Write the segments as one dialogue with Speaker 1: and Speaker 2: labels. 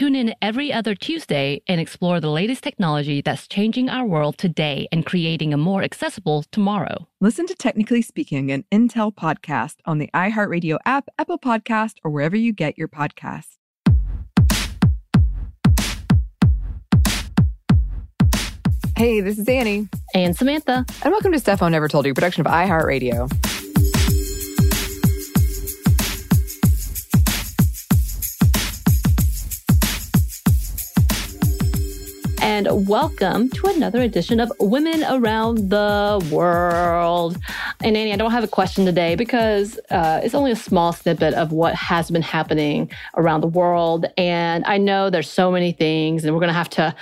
Speaker 1: Tune in every other Tuesday and explore the latest technology that's changing our world today and creating a more accessible tomorrow.
Speaker 2: Listen to Technically Speaking, an Intel podcast on the iHeartRadio app, Apple Podcast, or wherever you get your podcasts. Hey, this is Annie.
Speaker 1: And Samantha.
Speaker 2: And welcome to Stuff Mom Never Told You, production of iHeartRadio.
Speaker 1: And welcome to another edition of Women Around the World. And Annie, I don't have a question today because uh, it's only a small snippet of what has been happening around the world. And I know there's so many things, and we're going to have to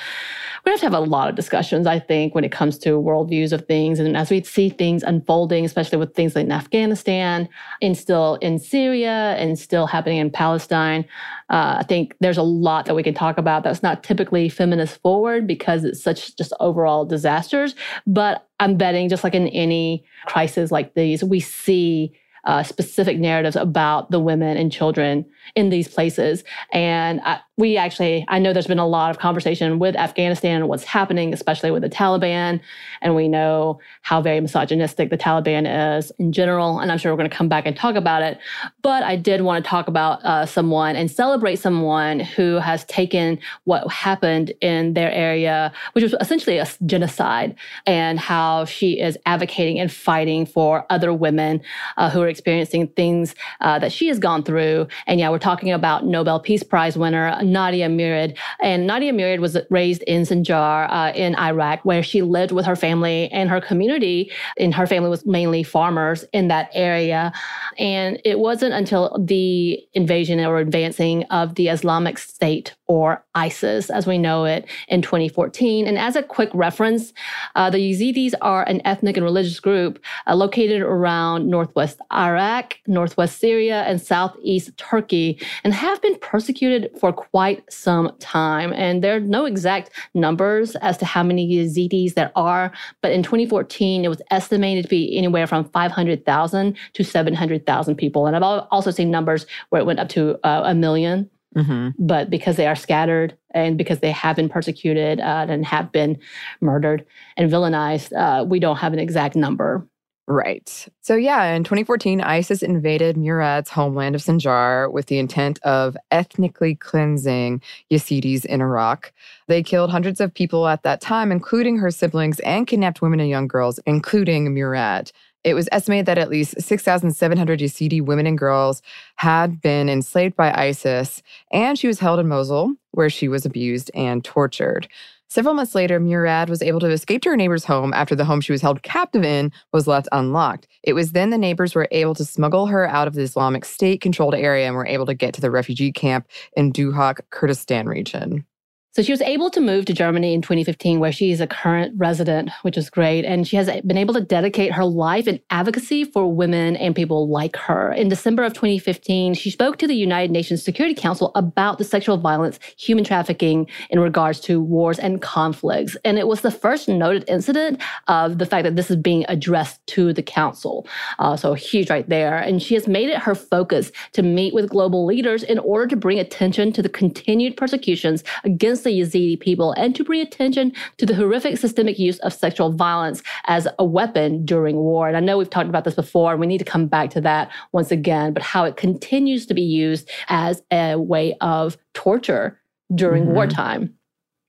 Speaker 1: we have to have a lot of discussions, I think, when it comes to worldviews of things. And as we see things unfolding, especially with things like in Afghanistan and still in Syria and still happening in Palestine, uh, I think there's a lot that we can talk about that's not typically feminist forward because it's such just overall disasters. But I'm betting, just like in any crisis like these, we see uh, specific narratives about the women and children in these places. And I, we actually, I know there's been a lot of conversation with Afghanistan and what's happening, especially with the Taliban. And we know how very misogynistic the Taliban is in general. And I'm sure we're going to come back and talk about it. But I did want to talk about uh, someone and celebrate someone who has taken what happened in their area, which was essentially a genocide, and how she is advocating and fighting for other women uh, who are experiencing things uh, that she has gone through. And yeah, we're talking about Nobel Peace Prize winner Nadia Murad. And Nadia Murad was raised in Sinjar uh, in Iraq, where she lived with her family and her community. And her family was mainly farmers in that area. And it wasn't until the invasion or advancing of the Islamic State or ISIS as we know it in 2014. And as a quick reference, uh, the Yazidis are an ethnic and religious group uh, located around northwest Iraq, northwest Syria, and southeast Turkey, and have been persecuted for quite some time. And there are no exact numbers as to how many Yazidis there are, but in 2014, it was estimated to be anywhere from 500,000 to 700,000 people. And I've also seen numbers where it went up to uh, a 1000000 Mm-hmm. But because they are scattered and because they have been persecuted uh, and have been murdered and villainized, uh, we don't have an exact number.
Speaker 2: Right. So, yeah, in 2014, ISIS invaded Murad's homeland of Sinjar with the intent of ethnically cleansing Yazidis in Iraq. They killed hundreds of people at that time, including her siblings, and kidnapped women and young girls, including Murad. It was estimated that at least 6,700 Yazidi women and girls had been enslaved by ISIS, and she was held in Mosul, where she was abused and tortured. Several months later, Murad was able to escape to her neighbor's home after the home she was held captive in was left unlocked. It was then the neighbors were able to smuggle her out of the Islamic State controlled area and were able to get to the refugee camp in Duhok, Kurdistan region.
Speaker 1: So she was able to move to Germany in 2015, where she is a current resident, which is great. And she has been able to dedicate her life in advocacy for women and people like her. In December of 2015, she spoke to the United Nations Security Council about the sexual violence, human trafficking in regards to wars and conflicts. And it was the first noted incident of the fact that this is being addressed to the council. Uh, so huge right there. And she has made it her focus to meet with global leaders in order to bring attention to the continued persecutions against the Yazidi people and to bring attention to the horrific systemic use of sexual violence as a weapon during war. And I know we've talked about this before, and we need to come back to that once again, but how it continues to be used as a way of torture during mm-hmm. wartime.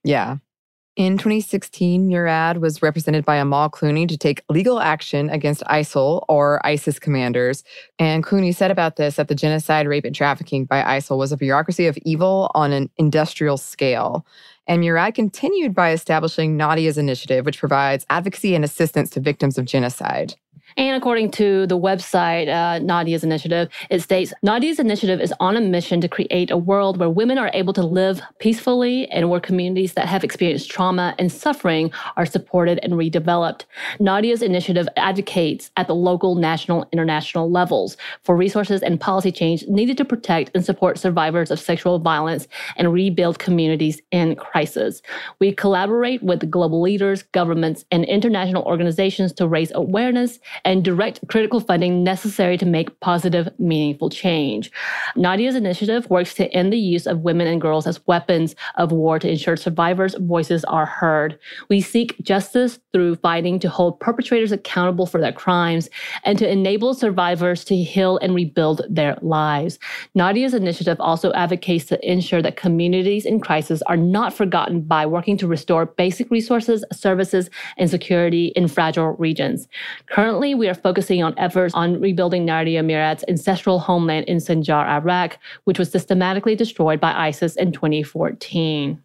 Speaker 2: Yeah. In 2016, Murad was represented by Amal Clooney to take legal action against ISIL or ISIS commanders. And Clooney said about this that the genocide, rape, and trafficking by ISIL was a bureaucracy of evil on an industrial scale. And Murad continued by establishing Nadia's initiative, which provides advocacy and assistance to victims of genocide.
Speaker 1: And according to the website, uh, Nadia's Initiative, it states Nadia's Initiative is on a mission to create a world where women are able to live peacefully and where communities that have experienced trauma and suffering are supported and redeveloped. Nadia's Initiative advocates at the local, national, international levels for resources and policy change needed to protect and support survivors of sexual violence and rebuild communities in crisis. We collaborate with global leaders, governments, and international organizations to raise awareness and direct critical funding necessary to make positive, meaningful change. Nadia's initiative works to end the use of women and girls as weapons of war to ensure survivors' voices are heard. We seek justice through fighting to hold perpetrators accountable for their crimes and to enable survivors to heal and rebuild their lives. Nadia's initiative also advocates to ensure that communities in crisis are not forgotten by working to restore basic resources, services, and security in fragile regions. Currently, we are focusing on efforts on rebuilding Nadia Murad's ancestral homeland in Sinjar, Iraq, which was systematically destroyed by ISIS in 2014.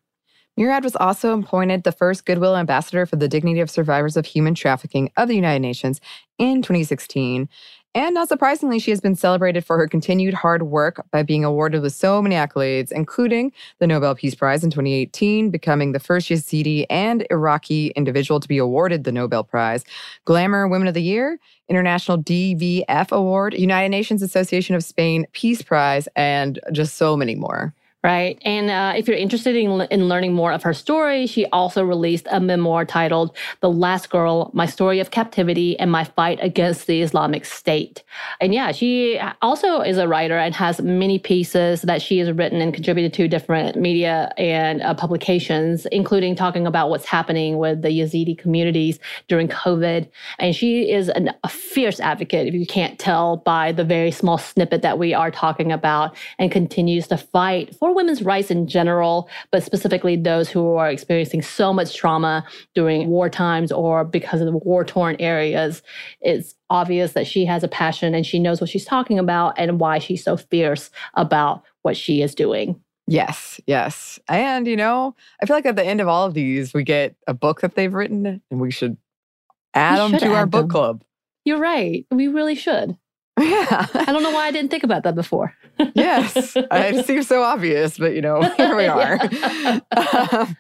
Speaker 2: Murad was also appointed the first Goodwill Ambassador for the Dignity of Survivors of Human Trafficking of the United Nations in 2016. And not surprisingly, she has been celebrated for her continued hard work by being awarded with so many accolades, including the Nobel Peace Prize in 2018, becoming the first Yazidi and Iraqi individual to be awarded the Nobel Prize, Glamour Women of the Year, International DVF Award, United Nations Association of Spain Peace Prize, and just so many more
Speaker 1: right? And uh, if you're interested in, in learning more of her story, she also released a memoir titled The Last Girl My Story of Captivity and My Fight Against the Islamic State. And yeah, she also is a writer and has many pieces that she has written and contributed to different media and uh, publications, including talking about what's happening with the Yazidi communities during COVID. And she is an, a fierce advocate, if you can't tell by the very small snippet that we are talking about, and continues to fight for women's rights in general, but specifically those who are experiencing so much trauma during war times or because of the war torn areas. It's obvious that she has a passion and she knows what she's talking about and why she's so fierce about what she is doing.
Speaker 2: Yes, yes. And, you know, I feel like at the end of all of these, we get a book that they've written and we should add we them to our book them. club.
Speaker 1: You're right. We really should.
Speaker 2: Yeah.
Speaker 1: I don't know why I didn't think about that before.
Speaker 2: yes. It seems so obvious, but you know, here we are. um,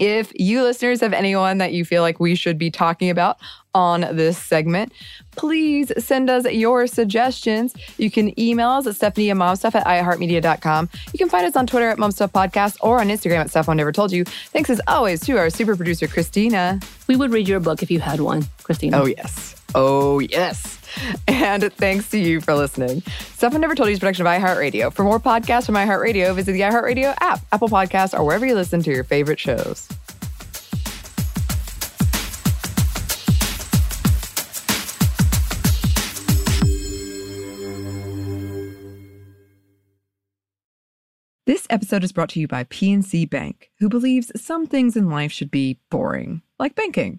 Speaker 2: if you listeners have anyone that you feel like we should be talking about on this segment, please send us your suggestions. You can email us at Stephanie and Momstuff at iHeartMedia.com. You can find us on Twitter at Momstuff Podcast or on Instagram at Stuff Mom Never Told You. Thanks as always to our super producer, Christina.
Speaker 1: We would read your book if you had one, Christina.
Speaker 2: Oh, yes. Oh, yes. And thanks to you for listening. Stuff Mom Never Told You is production of iHeartRadio. For more podcasts from iHeartRadio, visit the iHeartRadio app, Apple Podcasts, or wherever you listen to your favorite shows. This episode is brought to you by PNC Bank, who believes some things in life should be boring, like banking.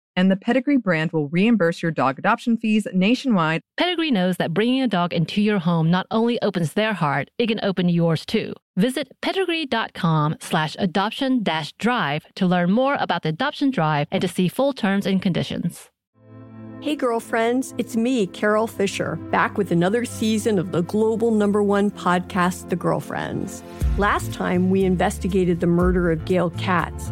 Speaker 2: and the Pedigree brand will reimburse your dog adoption fees nationwide.
Speaker 1: Pedigree knows that bringing a dog into your home not only opens their heart, it can open yours too. Visit pedigree.com slash adoption dash drive to learn more about the adoption drive and to see full terms and conditions.
Speaker 3: Hey, girlfriends, it's me, Carole Fisher, back with another season of the global number one podcast, The Girlfriends. Last time, we investigated the murder of Gail Katz.